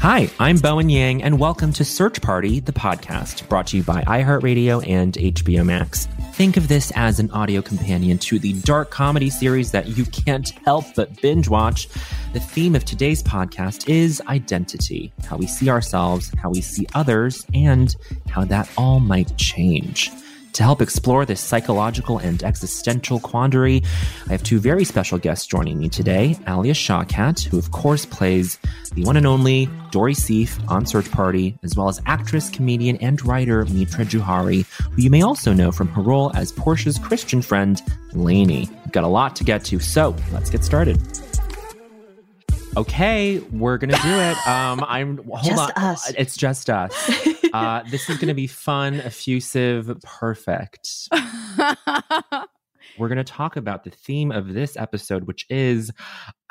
Hi, I'm Bowen Yang, and welcome to Search Party, the podcast brought to you by iHeartRadio and HBO Max. Think of this as an audio companion to the dark comedy series that you can't help but binge watch. The theme of today's podcast is identity how we see ourselves, how we see others, and how that all might change. To help explore this psychological and existential quandary, I have two very special guests joining me today. Alia Shawkat, who of course plays the one and only Dory Sief on Search Party, as well as actress, comedian, and writer Mitra Jouhari, who you may also know from her role as Portia's Christian friend, Lainey. We've got a lot to get to, so let's get started. Okay, we're gonna do it. Um, I'm hold Just on. us. It's just us. Uh, this is gonna be fun, effusive, perfect. We're gonna talk about the theme of this episode, which is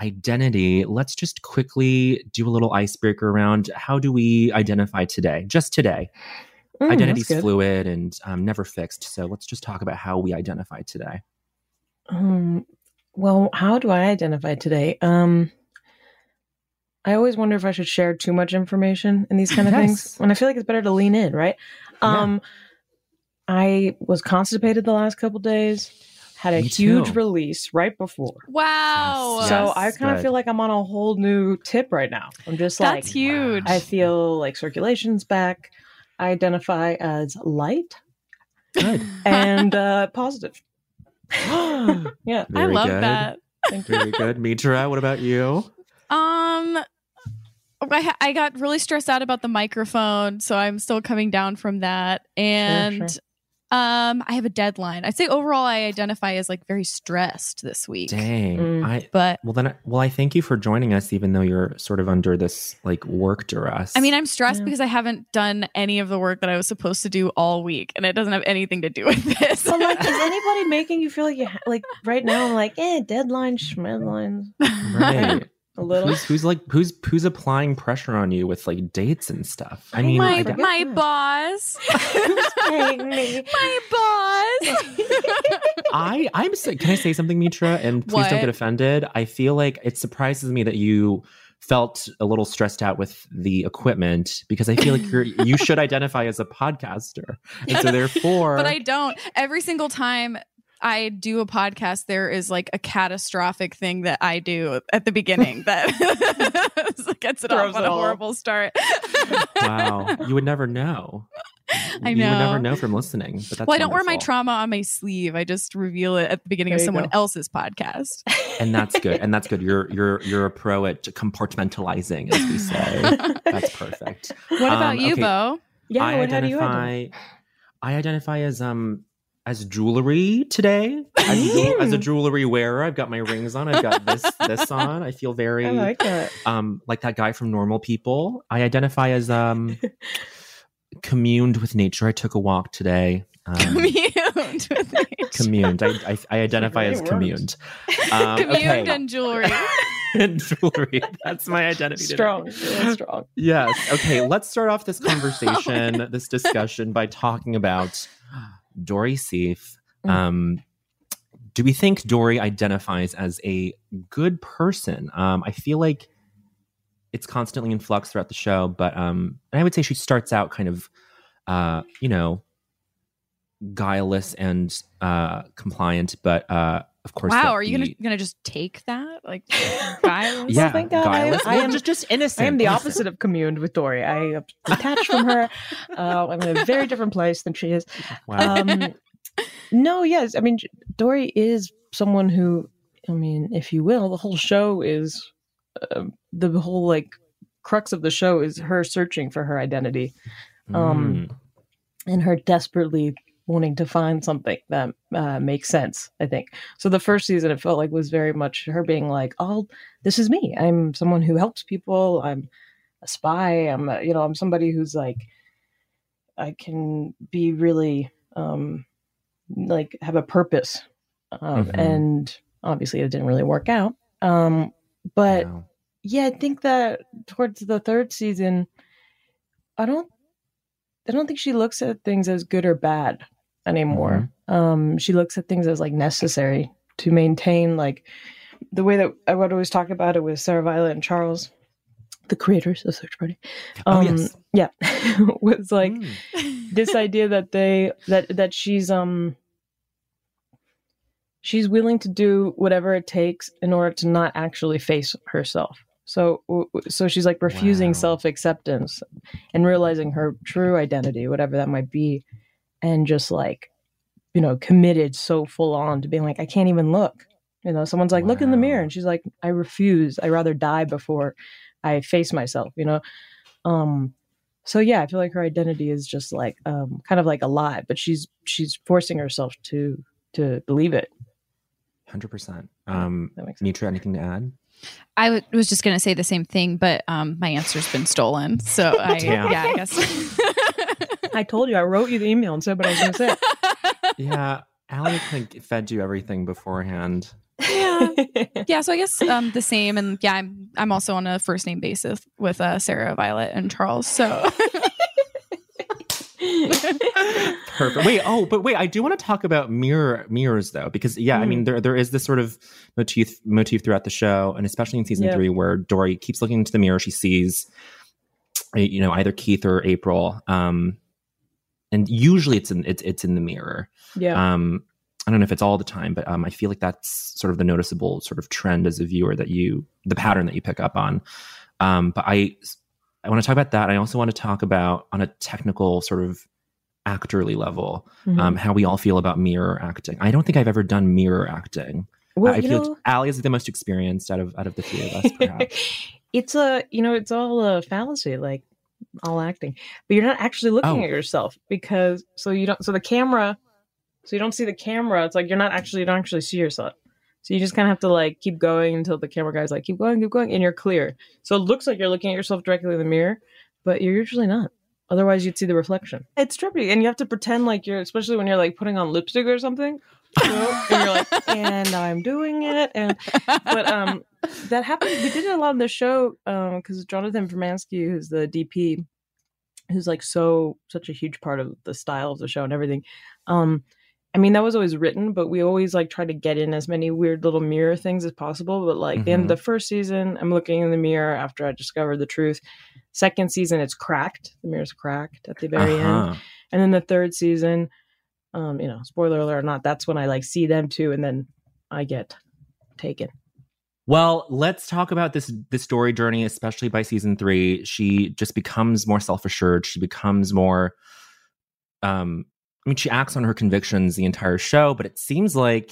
identity. Let's just quickly do a little icebreaker around how do we identify today? Just today. Mm, Identity's fluid and um, never fixed. So let's just talk about how we identify today. Um, well, how do I identify today? Um, I always wonder if I should share too much information in these kind of Yes. things. And I feel like it's better to lean in, right? Yeah. Um, I was constipated the last couple days. Had a Me huge too. release right before. Wow. Yes. So I kind of feel like I'm on a whole new tip right now. I'm just like That's huge. I feel like circulation's back. I identify as light Good. and uh, positive. yeah. I love good. that. Thank you. Very good. Mitra, what about you? Um, I, I got really stressed out about the microphone, so I'm still coming down from that. And sure. um, I have a deadline. I'd say overall, I identify as like very stressed this week. Dang. Mm. I But well then I- well I thank you for joining us even though you're sort of under this like work duress. I mean, I'm stressed Yeah. because I haven't done any of the work that I was supposed to do all week, and it doesn't have anything to do with this. But like, is anybody making you feel like you ha- like right now? I'm like, eh, deadline, schmedlines, right. A little. who's who's like who's who's applying pressure on you with like dates and stuff? I oh mean, my I, forget my boss, Who's paying me? my boss. I I'm sa- can I say something, Mitra? And please don't get offended. I feel like it surprises me that you felt a little stressed out with the equipment because I feel like you're you should identify as a podcaster, and so therefore, but I don't. Every single time I do a podcast, there is like a catastrophic thing that I do at the beginning that gets it Throws off on a horrible start. wow, you would never know. I You would never know. know from listening. But that's well, I don't wear my trauma on my sleeve. I just reveal it at the beginning There of someone go. else's podcast. and that's good and that's good you're you're you're a pro at compartmentalizing as we say that's perfect What about Um, you, okay. Bo? Yeah, i what, how do you identify? identify i identify as um as jewelry today as, jewel- as a jewelry wearer i've got my rings on i've got this this on i feel very I like that. um like that guy from normal people i identify as um communed with nature i took a walk today um, Communed with nature. communed I, I, I identify as communed um, Communed okay. and jewelry. and jewelry. That's my identity. Strong, really strong. Yes. Okay. Let's start off this conversation, this discussion, by talking about Dory Sief. Mm. Um, do we think Dory identifies as a good person? Um, I feel like it's constantly in flux throughout the show, but um, and I would say she starts out kind of, uh, you know, guileless and uh, compliant, but uh, of course, Wow, are you gonna gonna just take that? Like violence? yeah, thank God. guileless. I Well, am- just just innocent. I am the innocent. opposite of communed with Dory. I am detached from her. Uh, I'm in a very different place than she is. Wow. Um, no, yes. I mean, Dory is someone who, I mean, if you will, the whole show is uh, the whole like crux of the show is her searching for her identity, um, Mm. and her desperately wanting to find something that uh, makes sense. I think so. The first season, it felt like was very much her being like, "Oh, this is me. I'm someone who helps people. I'm a spy. I'm, a, you know, I'm somebody who's like, I can be really." um like have a purpose um Mhm. and obviously it didn't really work out um but Wow. yeah i think that towards the third season i don't i don't think she looks at things as good or bad anymore um she looks at things as like necessary to maintain like the way that i would always talk about it with sarah violet and charles the creators of search party Oh, um yes. yeah was like Mm. this idea that they that that she's um she's willing to do whatever it takes in order to not actually face herself so so she's like refusing Wow. self-acceptance and realizing her true identity whatever that might be and just like you know committed so full on to being like i can't even look you know someone's like look in the mirror and she's like i refuse i rather die before i face myself you know um so yeah i feel like her identity is just like um kind of like a lie but she's she's forcing herself to to believe it 100%. Um, that makes sense anything to add? I w- was just going to say the same thing, but um, my answer's been stolen. So I, yeah, I guess. i told you i wrote you the email and said what i was going to say Yeah. Allie kind of fed you everything beforehand. yeah. yeah, so I guess um, the same, and yeah, I'm I'm also on a first name basis with uh, Sarah, Violet, and Charles. So Perfect. Wait, oh, but wait, I do want to talk about mirror mirrors though, because yeah, I Mm. mean there there is this sort of motif motif throughout the show, and especially in season Yeah. three, where Dory keeps looking into the mirror, she sees, uh, you know, either Keith or April, um, and usually it's in it's it's in the mirror. yeah Um, I don't know if it's all the time, but um, I feel like that's sort of the noticeable sort of trend as a viewer that you the pattern that you pick up on. Um, but I I want to talk about that. I also want to talk about on a technical sort of actorly level Mhm. um, how we all feel about mirror acting. I don't think I've ever done mirror acting. well, I feel know, Allie is the most experienced out of out of the three of us, perhaps. it's a you know it's all a fallacy like all acting. But you're not actually looking Oh. at yourself because so you don't so the camera so you don't see the camera. It's like you're not actually you don't actually see yourself. So you just kind of have to like keep going until the camera guy's like keep going keep going and you're clear. So it looks like you're looking at yourself directly in the mirror but you're usually not. Otherwise you'd see the reflection. It's trippy and you have to pretend like you're especially when you're like putting on lipstick or something you know, and you're like and i'm doing it and but um that happened we did it a lot on the show um because jonathan Furmanski, who's the dp who's like so such a huge part of the style of the show and everything um i mean that was always written but we always like try to get in as many weird little mirror things as possible but like the end of the first season i'm looking in the mirror after i discovered the truth. Second season it's cracked the mirror's cracked at the very end. Uh-huh. and then the third season um you know spoiler alert or not that's when i like see them too and then i get taken Well, let's talk about this this story journey, especially by season three. She just becomes more self assured. She becomes more. Um, I mean, she acts on her convictions the entire show, but it seems like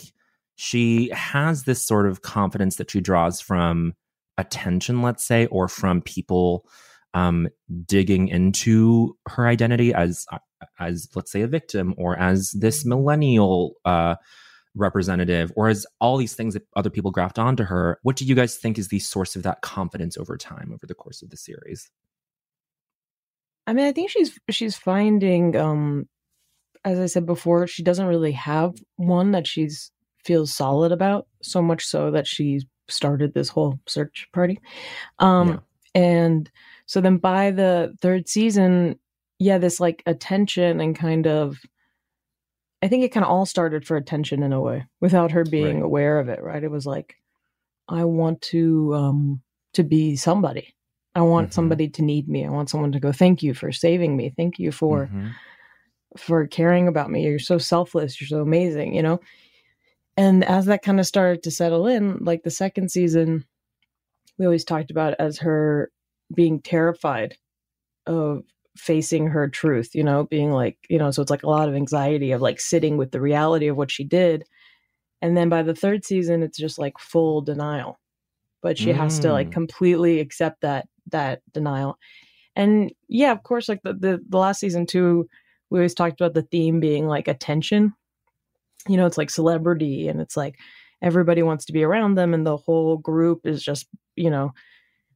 she has this sort of confidence that she draws from attention, let's say, or from people um, digging into her identity as as let's say a victim or as this millennial uh, representative or as all these things that other people graft onto her what do you guys think is the source of that confidence over time over the course of the series I mean, I think she's she's finding, um, as I said before, she doesn't really have one that she's feels solid about. So much so that she started this whole search party, um, and so then by the third season, yeah, this like attention and kind of, I think it kind of all started for attention in a way, without her being Right. aware of it. Right? It was like, I want to um to be somebody. I want Mhm. somebody to need me. I want someone to go, thank you for saving me. Thank you for Mhm. for caring about me. You're so selfless. You're so amazing, you know? And as that kind of started to settle in, like the second season, we always talked about as her being terrified of facing her truth, you know, being like, you know, so it's like a lot of anxiety of like sitting with the reality of what she did. And then by the third season, it's just like full denial. But she has to like Mm. completely accept that that denial. And yeah, of course, like the, the the last season too, we always talked about the theme being like attention. You know, it's like celebrity and it's like everybody wants to be around them and the whole group is just, you know,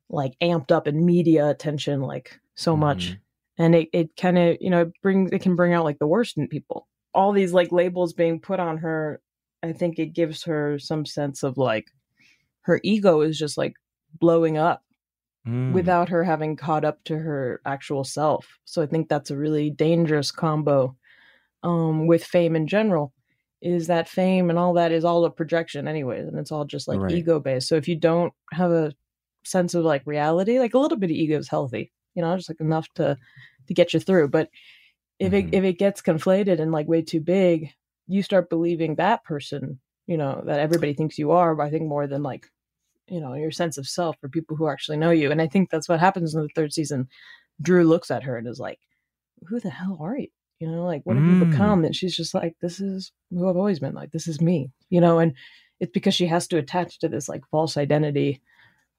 like amped up in media attention like so much Mhm. And it, it kind of you know it brings it can bring out like the worst in people all these like labels being put on her i think it gives her some sense of like her ego is just like blowing up Mm. without her having caught up to her actual self so i think that's a really dangerous combo um with fame in general is that fame and all that is all a projection anyways and it's all just like Right. ego based so if you don't have a sense of like reality like a little bit of ego is healthy you know just like enough to to get you through but if Mhm. it if it gets conflated and like way too big you start believing that person you know that everybody thinks you are but i think more than like you know your sense of self for people who actually know you and i think that's what happens in the third season drew looks at her and is like who the hell are you you know like what have you Mm. become and she's just like this is who i've always been like this is me you know and it's because she has to attach to this like false identity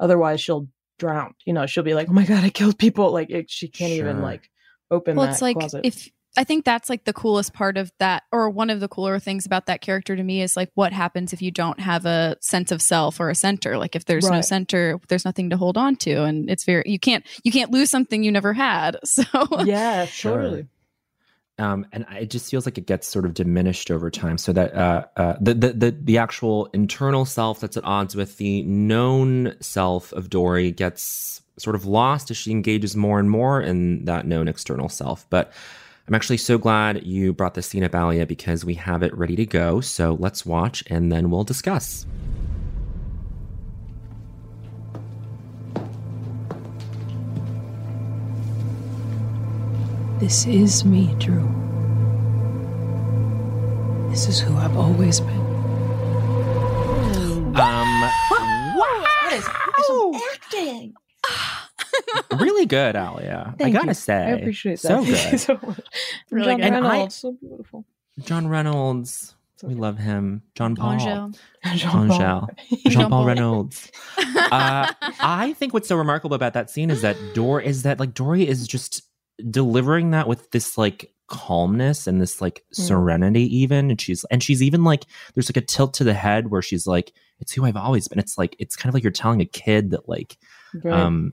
otherwise she'll drown you know she'll be like oh my god i killed people. Like it, she can't even like open well that it's like closet. if i think that's like the coolest part of that or one of the cooler things about that character to me is like what happens if you don't have a sense of self or a center? Like if there's no center there's nothing to hold on to and it's very you can't you can't lose something you never had so yeah Sure. totally um, and it just feels like it gets sort of diminished over time. So that uh, uh, the, the the the actual internal self that's at odds with the known self of Dory gets sort of lost as she engages more and more in that known external self. But I'm actually so glad you brought this scene up, Alia, because we have it ready to go. So let's watch and then we'll discuss. This is me, Drew. This is who I've always been. Um, Wow! That is awesome acting. really good, Alia. I gotta you. say, I appreciate that. So Thank you good. so much. Really John good. And I- Reynolds, so beautiful. John Reynolds. So We love him. John Paul. Jean-Paul. Jean Jean-Paul. Paul Reynolds. uh, I think what's so remarkable about that scene is that Dory is that like Dory is just delivering that with this like calmness and this like Mm. serenity even and she's and she's even like there's like a tilt to the head where she's like it's who I've always been it's like it's kind of like you're telling a kid that like Right. um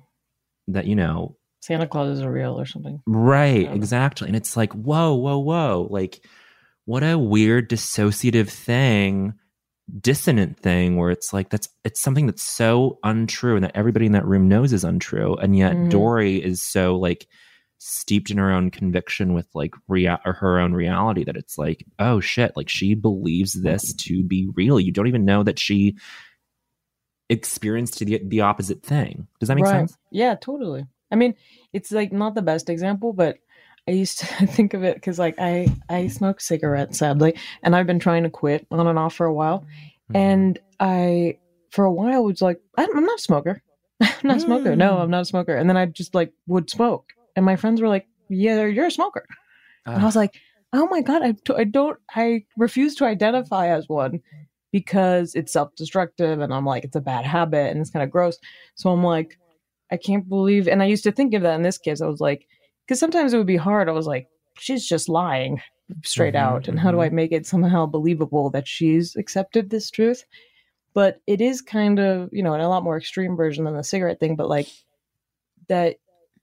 that you know Santa Claus is real or something. Right, Yeah. exactly. And it's like, whoa, whoa, whoa. Like, what a weird dissociative thing, dissonant thing where it's like that's it's something that's so untrue and that everybody in that room knows is untrue. And yet Mhm. Dory is so like steeped in her own conviction with like rea- or her own reality that it's like, oh shit, like she believes this to be real. You don't even know that she experienced the the opposite thing. Does that make right. sense? Yeah, totally. I mean, it's like not the best example, but I used to think of it because like I I smoke cigarettes sadly, and I've been trying to quit on and off for a while, Mm-hmm. and I for a while was like I'm not a smoker, I'm not a smoker. No, Mm. I'm not a smoker, and then I just like would smoke, and my friends were like, Yeah, you're a smoker, and I Ah. was like, Oh my god, I t- I don't I refuse to identify as one because it's self-destructive and I'm like it's a bad habit and it's kind of gross. So I'm like I can't believe and I used to think of that in this case. I was like cuz sometimes it would be hard. I was like she's just lying straight Mhm, out and how do I make it somehow believable that she's accepted this truth? But it is kind of, you know, in a lot more extreme version than the cigarette thing, but like that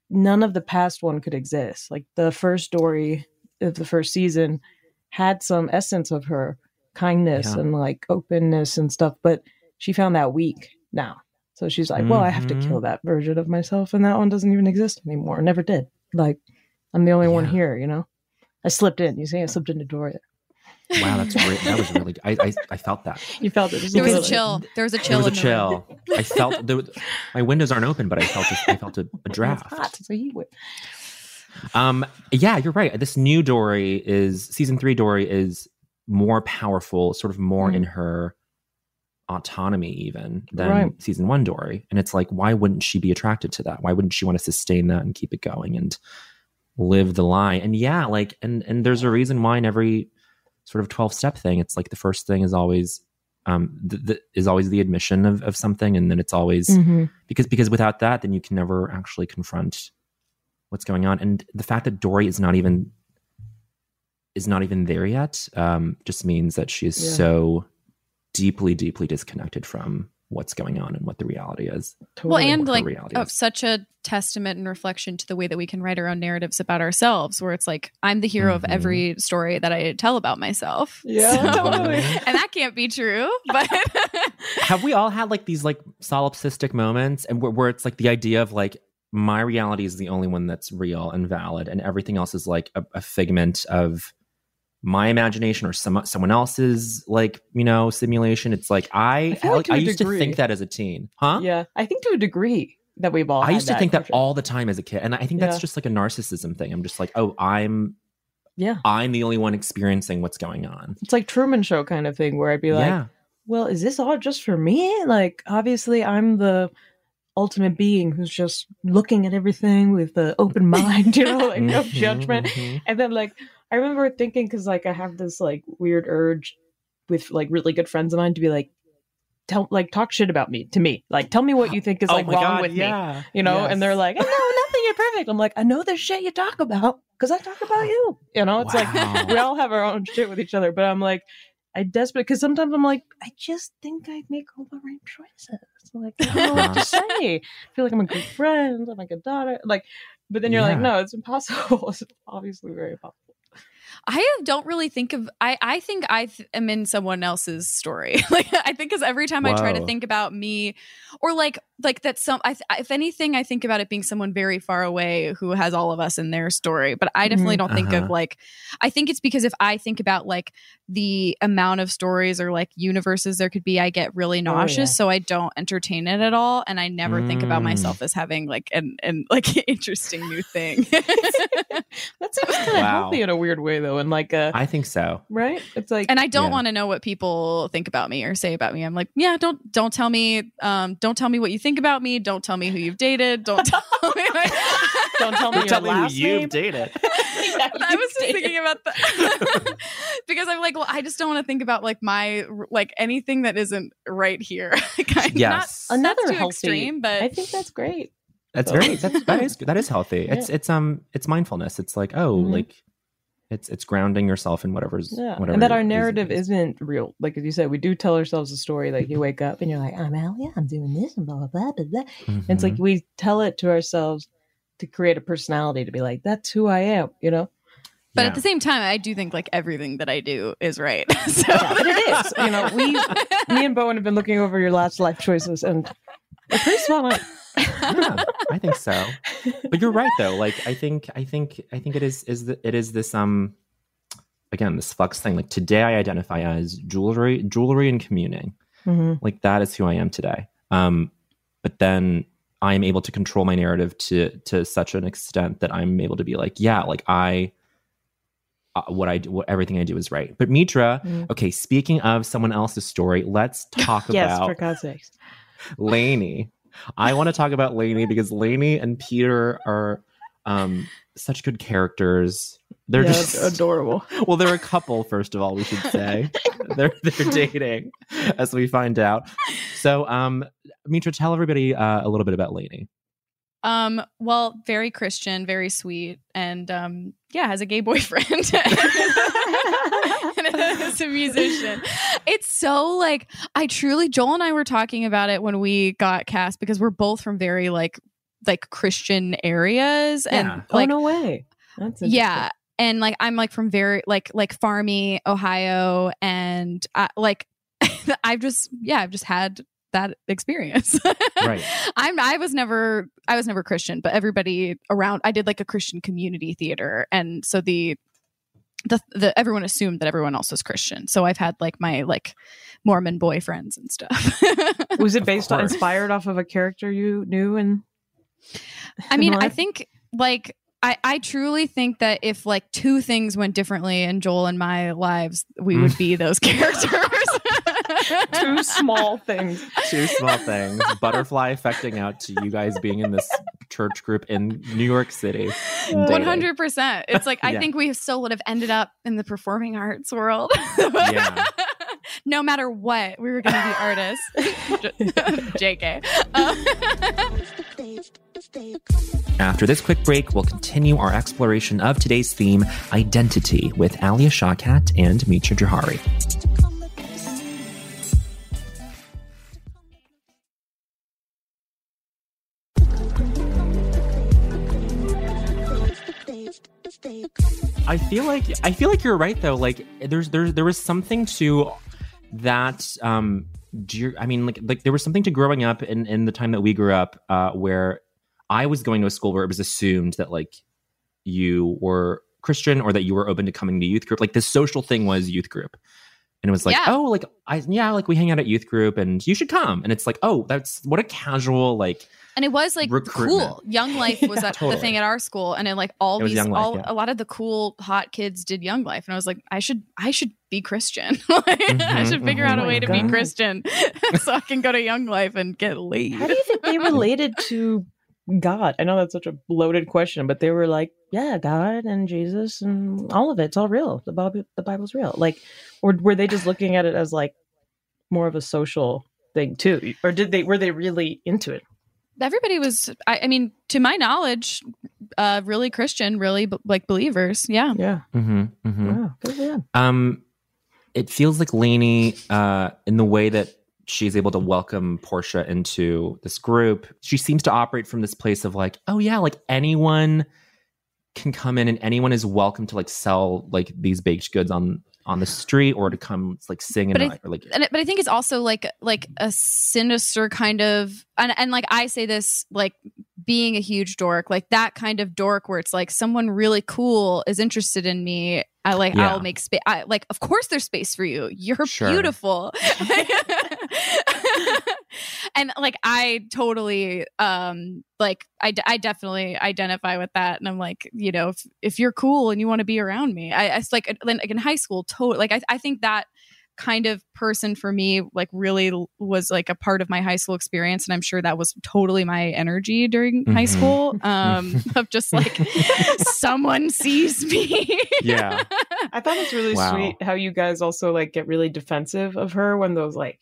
none of the past one could exist. Like the first story of the first season had some essence of her kindness Yeah. and like openness and stuff, but she found that weak now. So she's like, well, I have to Mhm. kill that version of myself, and that one doesn't even exist anymore. Never did. Like, I'm the only one here, you know? I slipped in. You see, I slipped into Doria. Wow, that's great. That was really. I, I I felt that. You felt it. there was a chill there was a chill. There was a in the room. chill. I felt there was, my windows aren't open, but I felt a, I felt a, a It's draft. hot. It's a heat wave. Um, yeah, you're right. This new Dory is season three. Dory is more powerful, sort of more Mhm. in her autonomy, even than Right. season one Dory. And it's like, why wouldn't she be attracted to that? Why wouldn't she want to sustain that and keep it going? And live the lie. And yeah, like and and there's a reason why in every sort of 12 step thing, it's like the first thing is always um the, the, is always the admission of, of something and then it's always Mm-hmm. because because without that then you can never actually confront what's going on and the fact that dory is not even is not even there yet um just means that she is Yeah. so deeply deeply disconnected from what's going on and what the reality is well, and like reality oh, such a testament and reflection to the way that we can write our own narratives about ourselves, where it's like I'm the hero of Mhm. every story that I tell about myself. Yeah, So- totally. and that can't be true. But have we all had like these like solipsistic moments and where, where it's like the idea of like my reality is the only one that's real and valid and everything else is like a, a figment of my imagination or some someone else's like you know simulation it's like i I like I used degree. to think that as a teen huh Yeah, I think to a degree that we've all. i used to think that sure. all the time as a kid and i think that's Yeah. just like a narcissism thing i'm just like oh i'm Yeah, i'm the only one experiencing what's going on it's like Truman Show kind of thing where I'd be like, yeah well, is this all just for me? Like, obviously, I'm the ultimate being who's just looking at everything with the open mind, you know, like no Mhm, judgment. mhm. And then, like, I remember thinking, because, like, I have this, like, weird urge with, like, really good friends of mine to be like, tell, like, talk shit about me to me. Like, tell me what you think is, Oh like, my wrong God, with me. You know? Yes. And they're like, oh, no, nothing, you're perfect. I'm like, I know the shit you talk about because I talk about you. You know? It's Wow. like, we all have our own shit with each other, but I'm like, I desperate because sometimes I'm like, I just think I make all the right choices. Like, I don't know what to say. I feel like I'm a good friend. I'm like a daughter. Like, but then you're like, no, it's impossible. it's obviously very impossible. I don't really think of I I think I th- am in someone else's story. like I think cuz every time I try to think about me or like like that some I th- if anything I think about it being someone very far away who has all of us in their story. But I definitely don't think of Uh-huh. like I think it's because if I think about like the amount of stories or like universes there could be I get really nauseous yeah. so I don't entertain it at all and I never think about Mm. myself as having like an an like interesting new thing. That seems kind of Wow. healthy in a weird way, though. And like, uh, i think so right? It's like, and I don't Yeah. want to know what people think about me or say about me. I'm like, yeah, don't don't tell me, um, don't tell me what you think about me. Don't tell me who you've dated. Don't tell me. don't tell me your last name. dated Yeah, I you've was just dated. thinking about that because I'm like, well, I just don't want to think about like my like anything that isn't right here. kind Yes. not, Another not too healthy. extreme, but I think that's great. That's So- very that's that is that is healthy. It's it's um it's mindfulness. It's like oh Mhm. like it's it's grounding yourself in whatever's Yeah, whatever and that our narrative is. isn't real. Like as you said, we do tell ourselves a story. Like you wake up and you're like, "I'm Alia, I'm doing this and blah blah blah blah." blah. And it's like Mhm. we tell it to ourselves to create a personality to be like, "That's who I am," you know. but Yeah. at the same time, I do think like everything that I do is right. so Yeah, but it is. You know, we, me and Bowen have been looking over your last life choices, and they're pretty spot on. Yeah, I think so. But you're right though. Like I think I think I think it is is the, it is this um again this flux thing. Like today I identify as jewelry jewelry and communing. Mhm. Like that is who I am today. Um but then I am able to control my narrative to to such an extent that I'm able to be like, yeah, like I uh, what I do, what everything I do is right. But Mitra, Mhm. okay, speaking of someone else's story, let's talk about. Yes, about for God's sakes. Lainey. I want to talk about Lainey because Lainey and Peter are um, such good characters. They're Yeah, just adorable. well, they're a couple. First of all, we should say they're they're dating, as we find out. So, um, Mitra, tell everybody uh, a little bit about Lainey. Um, well, very Christian, very sweet, and um, yeah, has a gay boyfriend. and is a musician. It's so like I truly Joel and I were talking about it when we got cast because we're both from very like like Christian areas Yeah. and oh like no way. That's yeah and like i'm like from very like like farmy ohio and I, like i've just yeah i've just had that experience Right. i'm i was never i was never christian but everybody around i did like a christian community theater and so the the, the everyone assumed that everyone else was christian so i've had like my like mormon boyfriends and stuff. Was it based on inspired off of a character you knew and I mean, I think like I, I truly think that if like two things went differently in Joel and my lives, we would be mm. those characters. two small things. Two small things: butterfly affecting out to you guys being in this church group in New York City. One hundred percent. It's like I Yeah. think we still would have ended up in the performing arts world. Yeah. no matter what, we were going to be artists. Jk. Um, After this quick break, we'll continue our exploration of today's theme, identity, with Alia Shawkat and Mitra Jouhari. I feel like I feel like you're right though. Like there's there there was something to that um do you, I mean like like there was something to growing up in in the time that we grew up uh where I was going to a school where it was assumed that like you were Christian or that you were open to coming to youth group. Like this social thing was youth group. And it was like, Yeah. oh, like I yeah, like we hang out at youth group and you should come. And it's like, oh, that's what a casual like and it was like cool. Young Life was at Totally. the thing at our school, and then like all It these, Life, all yeah. a lot of the cool hot kids did Young Life, and I was like, I should, I should be Christian. Like, I should figure out a mhm. way to Oh be Christian, so I can go to Young Life and get laid. How do you think they related to God? I know that's such a loaded question, but they were like, yeah, God and Jesus and all of it. It's all real. The Bible, the Bible's real. Like, or were they just looking at it as like more of a social thing too? Or did they were they really into it? Everybody was, I, I mean, to my knowledge, uh, really Christian, really b- like believers. Yeah. Yeah. mm-hmm, mm-hmm. Wow. Good for. Um, it feels like Lainey, uh, in the way that she's able to welcome Portia into this group, she seems to operate from this place of like, oh yeah, like anyone can come in and anyone is welcome to like sell like these baked goods on on the street or to come like sing and But I- or, like and but I think it's also like like a sinister kind of and and like I say this like being a huge dork like that kind of dork where it's like someone really cool is interested in me I like Yeah. I'll make space I like of course there's space for you you're Sure. beautiful and like I totally um like I, d- I definitely identify with that and I'm like you know if, if you're cool and you want to be around me I, I it's like, like in high school totally like I, I think that kind of person for me like really was like a part of my high school experience and i'm sure that was totally my energy during high Mhm. school um of just like someone sees me yeah I thought it's really Wow. sweet how you guys also like get really defensive of her when those like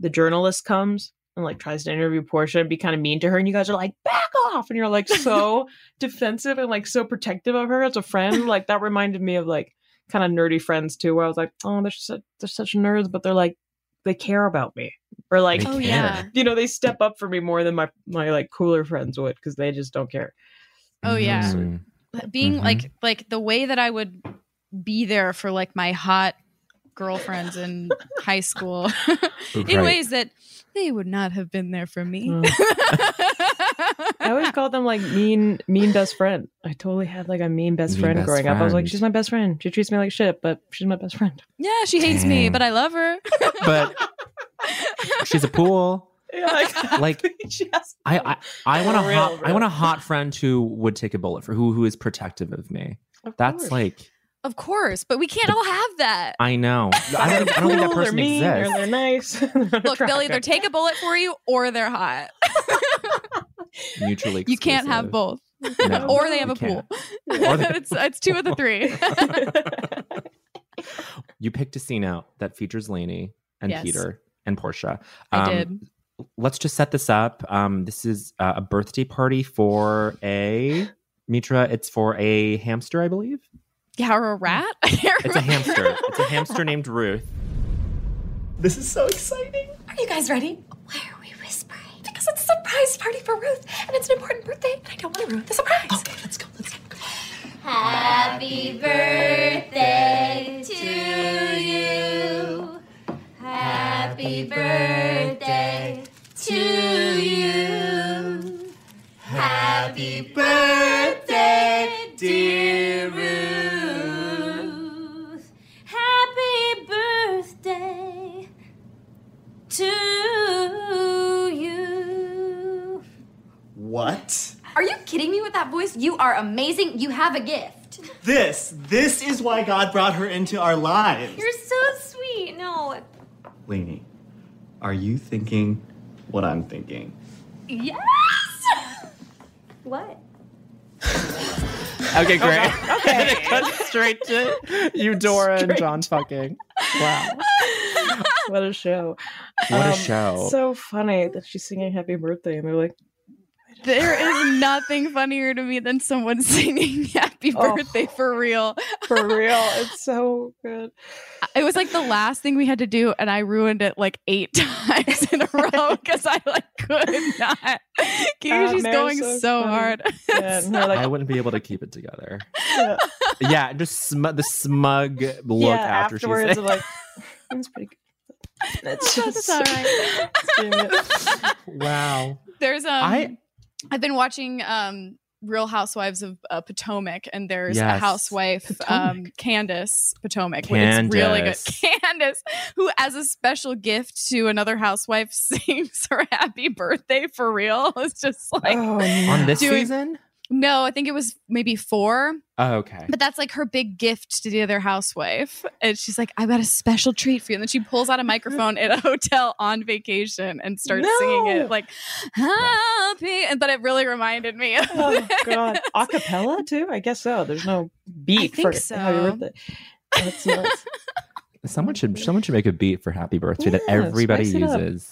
the journalist comes and like tries to interview Portia and be kind of mean to her, and you guys are like, back off, and you're like so defensive and like so protective of her as a friend. Like that reminded me of like kind of nerdy friends too, where I was like, oh, they're such, they're such nerds, but they're like they care about me, or like oh yeah you know they step up for me more than my my like cooler friends would because they just don't care. Oh, yeah. Mhm. being Mhm. like like the way that i would be there for like my hot girlfriends in high school in Right. ways that they would not have been there for me Mm. I always called them like mean, mean best friend. I totally had like a mean best Mean friend best growing up. I was like, she's my best friend. She treats me like shit, but she's my best friend. yeah she hates me but i love her but she's a pool Yeah, Like, she has- I I, I want a For real, hot I want a hot friend who would take a bullet for who who is protective of me. Of That's course. like of course but we can't all have that I know. I don't, think- I don't think that Cool, they're person mean, or exists. they're nice. look they'll either take a bullet for you or they're hot Mutually, you can't have both No, or they have a pool can't. Or they- it's, it's two of the three You picked a scene out that features Lainey and Yes. Peter and Portia. I did. Let's just set this up. Um, this is uh, a birthday party for a Mitra. It's for a hamster, I believe. yeah or a rat It's a hamster. It's a hamster named Ruth. This is so exciting. Are you guys ready? Why are we whispering? Because it's a surprise party for Ruth, and it's an important birthday, and I don't want to ruin the surprise. Okay, let's go. Let's go. Happy birthday to you. Happy birthday to you. Happy birthday, dear Ruth. Happy birthday to What? Are you kidding me with that voice? You are amazing. You have a gift. This, this is why God brought her into our lives. You're so sweet. No. Lainey, are you thinking what I'm thinking? Yes. What? Okay, great. Okay. it cuts straight to Eudora and John fucking. Wow. what a show. What a Um, show. So funny that she's singing happy birthday and they're like, There is nothing funnier to me than someone singing happy Oh. birthday for real. for real. It's so good. It was like the last thing we had to do, and I ruined it like eight times in a row because I like could not. Kishi's Mary's going so so, hard. Yeah, and they're like, I wouldn't be able to keep it together. yeah, Yeah, just sm- the smug look yeah, after she afterwards, said. Like, that's pretty good. That's That's all right. Damn wow. There's um, I- I've been watching um Real Housewives of uh, Potomac, and there's a Yes. housewife, um, Potomac. Candiace Potomac, which is really good. Candiace. Candiace, who, as a special gift to another housewife, sings her happy birthday for real. It's just like, oh, On this doing- season? No, I think it was maybe four, Oh, okay. but that's like her big gift to the other housewife. And she's like, I've got a special treat for you. And then she pulls out a microphone at a hotel on vacation and starts singing it like, happy. And but it really reminded me of Oh it. god, acapella too? I guess so. There's no beat think for so. happy birthday. That's nuts. Someone should someone should make a beat for Happy Birthday that everybody spice it up. uses.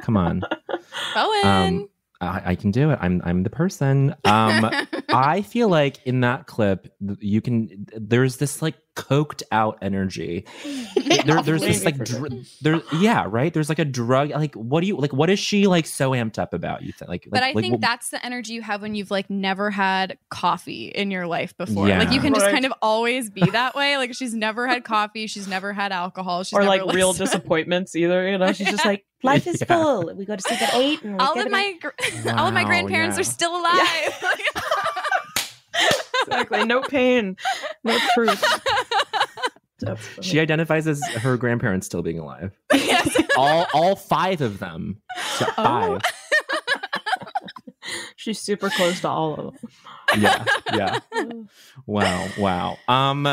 Come on. Owen. Um, I, I can do it. I'm I'm the person. Um, I feel like in that clip, you can. There's this like coked out energy. There, there's this like, dr- there. Yeah, right. There's like a drug. Like, what do you like? What is she like so amped up about? You think like? but like, I think what- that's the energy you have when you've like never had coffee in your life before. Like you Yeah. can just Right. kind of always be that way. Like she's never had coffee, she's never had alcohol, she's or never like real disappointments either. You know, she's just like, life is Yeah. full. We go to sleep at eight. And all of my gr- all of my grandparents yeah. are still alive. Exactly no pain, no truth. She identifies as her grandparents still being alive. yes. all all five of them. So Oh. five. She's super close to all of them. Yeah, yeah. Wow, wow. Um,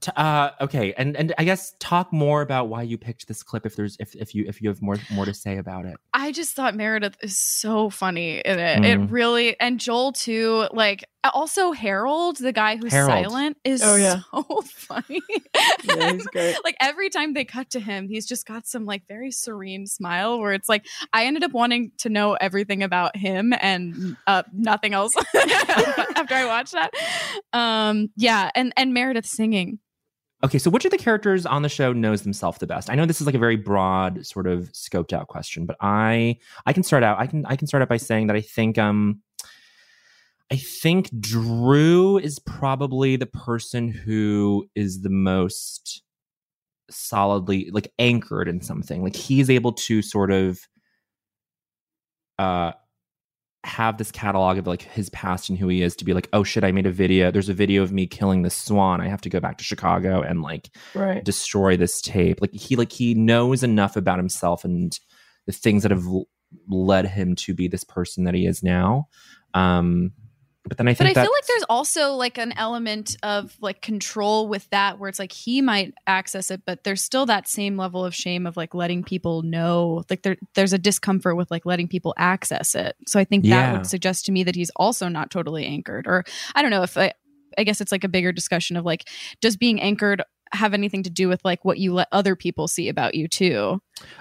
t- uh, okay, and and I guess talk more about why you picked this clip. If there's if if you if you have more more to say about it. I just thought Meredith is so funny in it. Mm. It really and Joel too. Like also Harold, the guy who's Harold. silent, is Oh, yeah. so funny. Yeah, he's great. like every time they cut to him, he's just got some like very serene smile where it's like I ended up wanting to know everything about him and uh, nothing else after I watched that. Um, yeah, and and Meredith singing. Okay, so which of the characters on the show knows themselves the best? I know this is like a very broad, sort of scoped out question, but I I can start out. I can I can start out by saying that I think um I think Drew is probably the person who is the most solidly like anchored in something. Like he's able to sort of uh have this catalog of like his past and who he is to be like, oh shit, I made a video. There's a video of me killing this swan. I have to go back to Chicago and like Right. destroy this tape. Like he like he knows enough about himself and the things that have led him to be this person that he is now. Um but then I But I feel like there's also like an element of like control with that where it's like he might access it, but there's still that same level of shame of like letting people know. Like there there's a discomfort with like letting people access it. So I think that Yeah. would suggest to me that he's also not totally anchored. Or I don't know if I I guess it's like a bigger discussion of like does being anchored have anything to do with like what you let other people see about you too?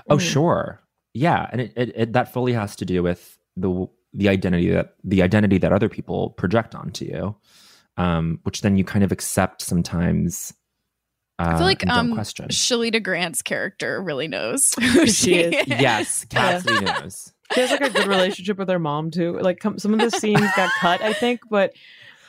Oh, Mm. sure. Yeah, and it, it, it that fully has to do with the the identity that the identity that other people project onto you, um, which then you kind of accept sometimes. Uh, I feel like and um question. Shalita Grant's character really knows who She she is. is. yes, Cassidy knows. She has like a good relationship with her mom too. Like com- some of the scenes got cut, I think, but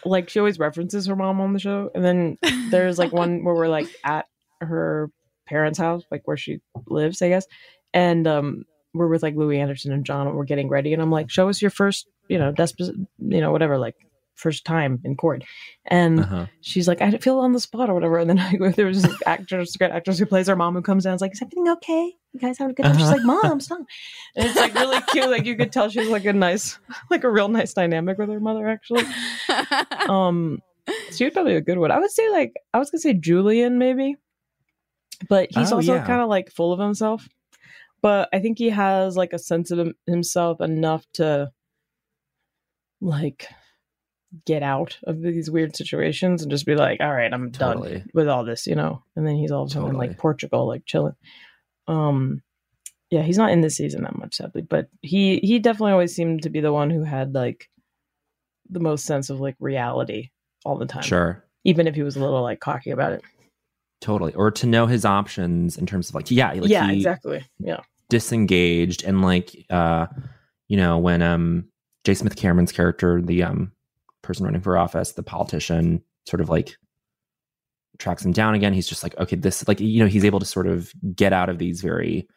like she always references her mom on the show. And then there's like one where we're like at her parents' house, like where she lives, I guess. And um we're with like Louie Anderson and John and we're getting ready and I'm like, show us your first, you know, despos you know, whatever, like first time in court. And Uh-huh. she's like, I feel on the spot or whatever. And then I go, there was this actress, great actress who plays her mom who comes down. Is like, is everything okay? You guys having a good time? She's Uh-huh. like, mom, stop. And it's like really cute. Like you could tell she's like a nice, like a real nice dynamic with her mother. Actually, um, she would probably be a good one. I would say like I was gonna say Julian maybe, but he's Oh, also yeah. kind of like full of himself. But I think he has like a sense of himself enough to like get out of these weird situations and just be like, all right, I'm Totally. done with all this, you know. And then he's all of a sudden in like Portugal, like chilling. Um, yeah, he's not in this season that much, sadly, but he he definitely always seemed to be the one who had like the most sense of like reality all the time. Sure. even if he was a little like cocky about it. Totally. Or to know his options in terms of like, yeah, like yeah, he exactly. Yeah, disengaged and like uh you know, when um J. Smith Cameron's character, the um person running for office, the politician, sort of like tracks him down again, he's just like, okay, this like you know, he's able to sort of get out of these very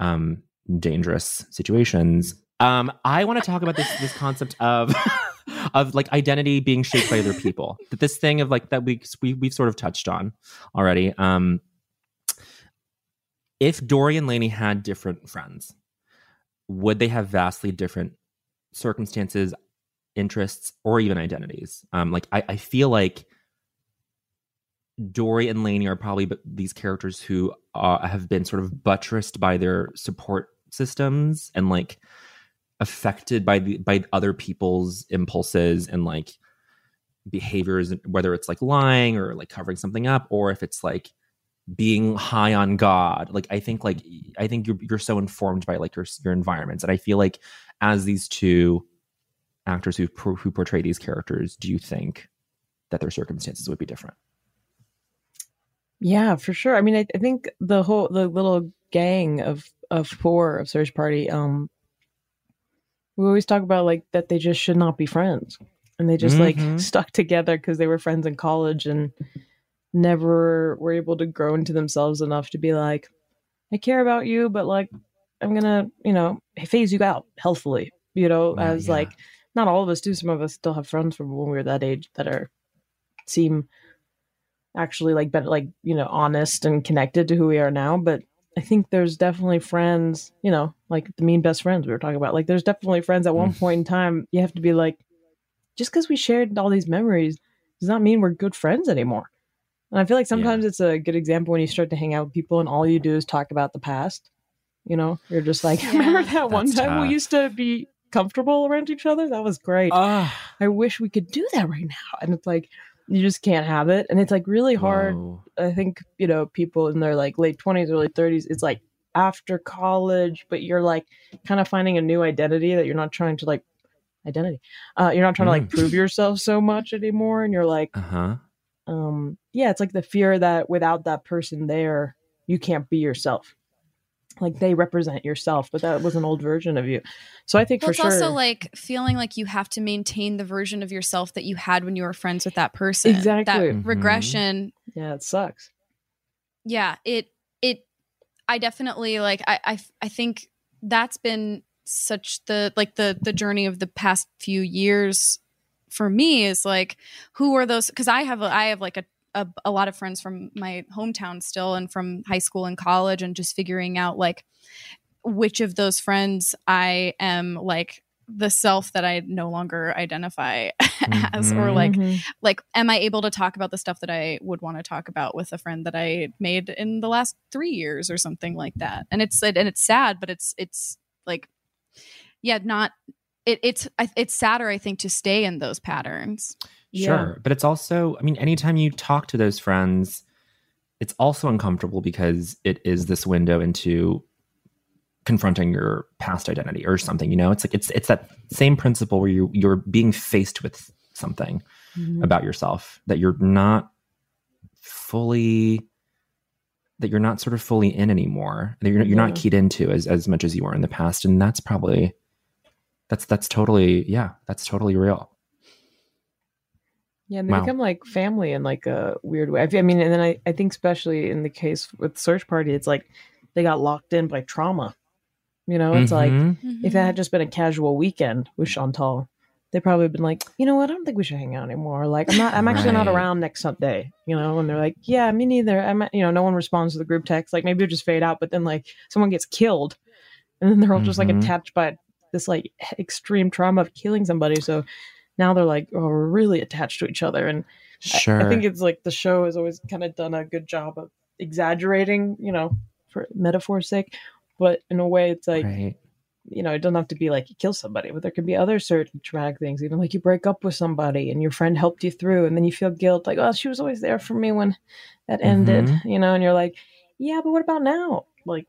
um dangerous situations. Um, I want to talk about this this concept of of like identity being shaped by other people. That this thing of like that we we we've sort of touched on already. Um, if Dory and Laney had different friends, would they have vastly different circumstances, interests, or even identities? Um, like I, I feel like Dory and Laney are probably these characters who uh, have been sort of buttressed by their support systems and like affected by the by other people's impulses and like behaviors whether it's like lying or like covering something up or if it's like being high on god like i think like i think you're, you're so informed by like your your environments and i feel like as these two actors who who portray these characters do you think that their circumstances would be different yeah, for sure. I mean, I, I think the whole the little gang of of four of Search Party, um, we always talk about like that they just should not be friends, and they just Mhm. like stuck together because they were friends in college and never were able to grow into themselves enough to be like, I care about you, but like I'm gonna, you know, phase you out healthfully. You know, Yeah, as yeah. like not all of us do. Some of us still have friends from when we were that age that are seem actually like better, like you know, honest and connected to who we are now. But I think there's definitely friends, you know, like the mean best friends we were talking about. Like there's definitely friends at one Mm. point in time you have to be like, just because we shared all these memories does not mean we're good friends anymore. And I feel like sometimes it's a good example when you start to hang out with people and all you do is talk about the past. You know, you're just like, Yeah. remember that one That's time we used to be comfortable around each other? That was great. Ah, I wish we could do that right now. And it's like, you just can't have it. And it's like really hard. whoa. I think, you know, people in their like late 20s, early 30s, it's like after college, but you're like kind of finding a new identity that you're not trying to like, identity. Uh, you're not trying to like Mm. prove yourself so much anymore. And you're like, uh-huh um yeah it's like the fear that without that person there you can't be yourself like they represent yourself but that was an old version of you so i think Well, for it's sure also like feeling like you have to maintain the version of yourself that you had when you were friends with that person. Exactly. That Mhm. regression. yeah it sucks Yeah. It, it, I definitely like, I, I, I think that's been such the, like the, the journey of the past few years for me is like, who are those? Cause I have, a, I have like a, a, a lot of friends from my hometown still and from high school and college and just figuring out like which of those friends I am like the self that I no longer identify as or Mhm. like Mhm. like am I able to talk about the stuff that I would want to talk about with a friend that I made in the last 3 years or something like that and it's and it's sad but it's it's like yeah not it, it's it's sadder I think to stay in those patterns Yeah. Sure. But it's also, I mean, anytime you talk to those friends, it's also uncomfortable because it is this window into confronting your past identity or something, you know? It's like it's it's that same principle where you you're being faced with something Mhm. about yourself that you're not fully that you're not sort of fully in anymore. That you're you're not keyed into as as much as you were in the past and that's probably that's that's totally yeah, that's totally real. yeah and they Wow. become like family in like a weird way I, mean and then I, I think especially in the case with search party it's like they got locked in by trauma you know it's like Mhm. if it had just been a casual weekend with Chantal, they probably been like, you know what, I don't think we should hang out anymore. Like, I'm not, I'm actually not around next Sunday, you know. And they're like, yeah, me neither. I'm, you know, no one responds to the group text. Like, maybe it just fade out, but then like someone gets killed, and then they're all just like Mhm. attached by this like extreme trauma of killing somebody. So now they're like, oh, we're really attached to each other, and I- Sure. I, think it's like the show has always kind of done a good job of exaggerating, you know, for metaphor's sake, but in a way, it's like right. you know, it doesn't have to be like you kill somebody, but there could be other certain traumatic things, even like you break up with somebody and your friend helped you through, and then you feel guilt, like, oh, she was always there for me when that ended, Mhm. you know, and you're like, yeah, but what about now? Like,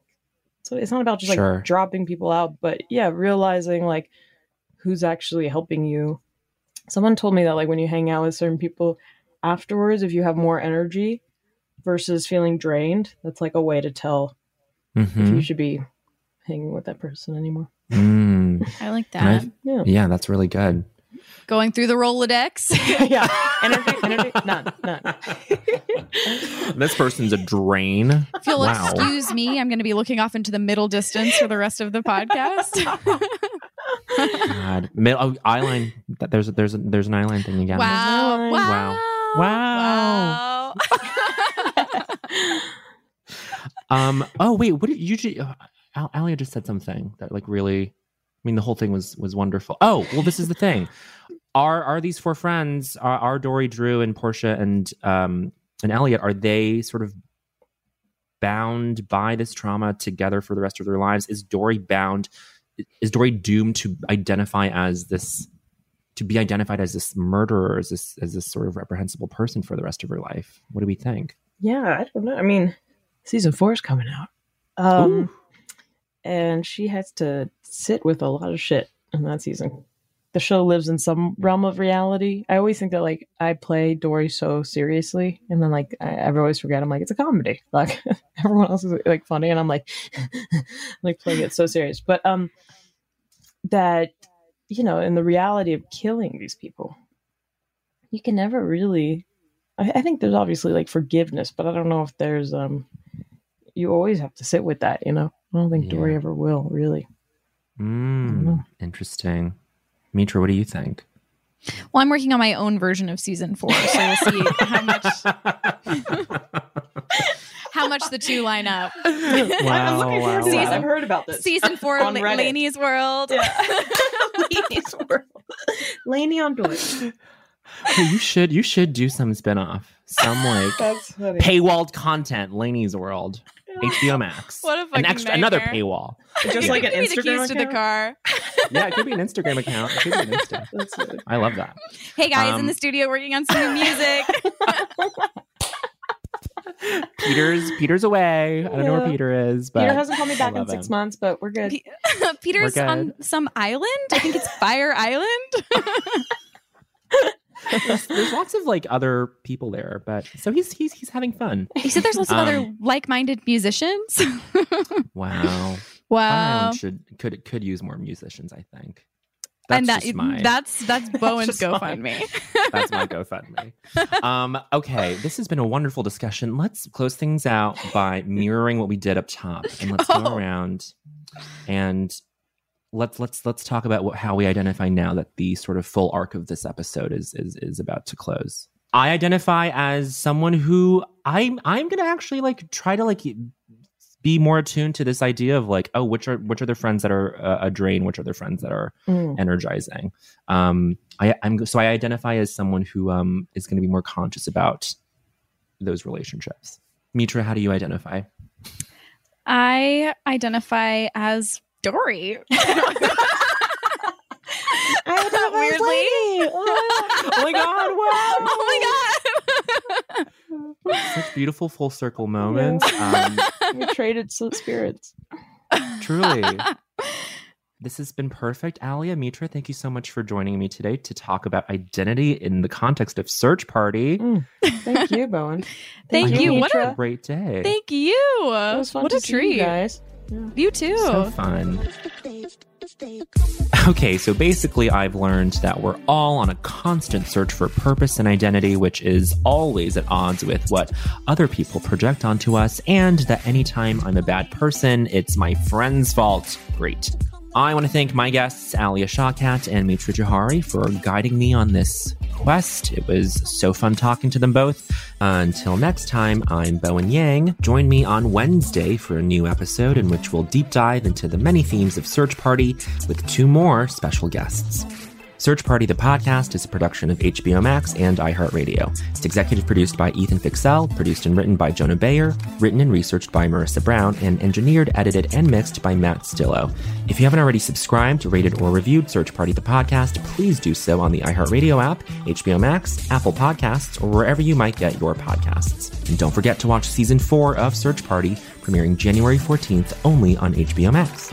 so it's not about just Sure. like dropping people out, but yeah, realizing like who's actually helping you. Someone told me that like when you hang out with certain people afterwards, if you have more energy versus feeling drained, that's like a way to tell if Mhm. you should be hanging with that person anymore. Mm. I like that. I- Yeah. yeah, that's really good. Going through the Rolodex. yeah. Energy, energy, none, none. this person's a drain. If you'll Wow. excuse me, I'm going to be looking off into the middle distance for the rest of the podcast. God, Mid- oh, eyeline. There's a, there's a, there's an eyeline thing again. wow. Wow. Wow. Wow. Um. Oh wait. What did you? ju- uh, Al- Alia just said something that like really. I mean, the whole thing was was wonderful. Oh well, this is the thing. Are are these four friends? Are, are Dory, Drew, and Portia and um and Elliott? Are they sort of bound by this trauma together for the rest of their lives? Is Dory bound? Is Dory doomed to identify as this? To be identified as this murderer, as this as this sort of reprehensible person for the rest of her life. What do we think? Yeah, I don't know. I mean, season four is coming out. Um, Ooh. And she has to sit with a lot of shit in that season. The show lives in some realm of reality. I always think that like I play Dory so seriously, and then like I, I always forget. I'm like it's a comedy. Like everyone else is like funny, and I'm like like playing it so serious. But um, that you know, in the reality of killing these people, you can never really. I, I think there's obviously like forgiveness, but I don't know if there's um. You always have to sit with that, you know. I don't think Dory ever will really. Mm, interesting. Mitra, what do you think? Well, I'm working on my own version of season four, so we'll see how much how much the two line up. Wow, looking forward to wow, wow. I've heard about this. Season four, On La- Laney's World. Laney's world. Laney on Dory. Hey, you should you should do some spinoff, some like That's funny. paywalled content. Laney's World, HBO Max. What a an fucking extra another paywall. Just like an Give the Instagram keys to the account? car. Yeah, it could be an Instagram account. It could be an Insta. I love that. Hey guys, Um, in the studio working on some new music. Peter's Peter's away. I don't know where Peter is, but Peter hasn't called me back in six him. months, but we're good. Pe- Peter's We're on some island. I think it's Fire Island. There's, there's lots of like other people there, but so he's he's he's having fun. he said there's lots of other Um, like-minded musicians. Wow. Wow. Should could could use more musicians. I think. That's and that my that's that's Bowen's. GoFundMe. that's my GoFundMe. Um, okay, this has been a wonderful discussion. Let's close things out by mirroring what we did up top, and let's Oh. go around and let's let's let's talk about what, how we identify now that the sort of full arc of this episode is is is about to close. I identify as someone who I'm I'm gonna actually like try to like be more attuned to this idea of like oh which are which are the friends that are uh, a drain which are the friends that are Mm. energizing um i i'm so i identify as someone who um is going to be more conscious about those relationships mitra how do you identify I identify as Dory. Weirdly. oh my god wow oh my god. such beautiful full circle moments um we traded so- spirits. truly this has been perfect alia mitra thank you so much for joining me today to talk about identity in the context of search party Mm. Thank you, Bowen. Thank I you. hope What a- had great day Thank you. It was fun what to a see treat. you guys. You too. So fun. Okay, so basically, I've learned that we're all on a constant search for purpose and identity, which is always at odds with what other people project onto us, and that anytime I'm a bad person, it's my friend's fault. Great. I want to thank my guests, Alia Shawkat and Mitra Jouhari, for guiding me on this quest. It was so fun talking to them both. until next time, I'm Bowen Yang. Join me on Wednesday for a new episode in which we'll deep dive into the many themes of Search Party with two more special guests. Search Party the podcast is a production of HBO Max and iHeartRadio. It's executive produced by Ethan Fixell, produced and written by Jonah Bayer, written and researched by Marissa Brown, and engineered, edited, and mixed by Matt Stillo. If you haven't already subscribed, rated, or reviewed Search Party the podcast, please do so on the iHeartRadio app, HBO Max, Apple Podcasts, or wherever you might get your podcasts. And don't forget to watch season four of Search Party, premiering January 14th only on HBO Max.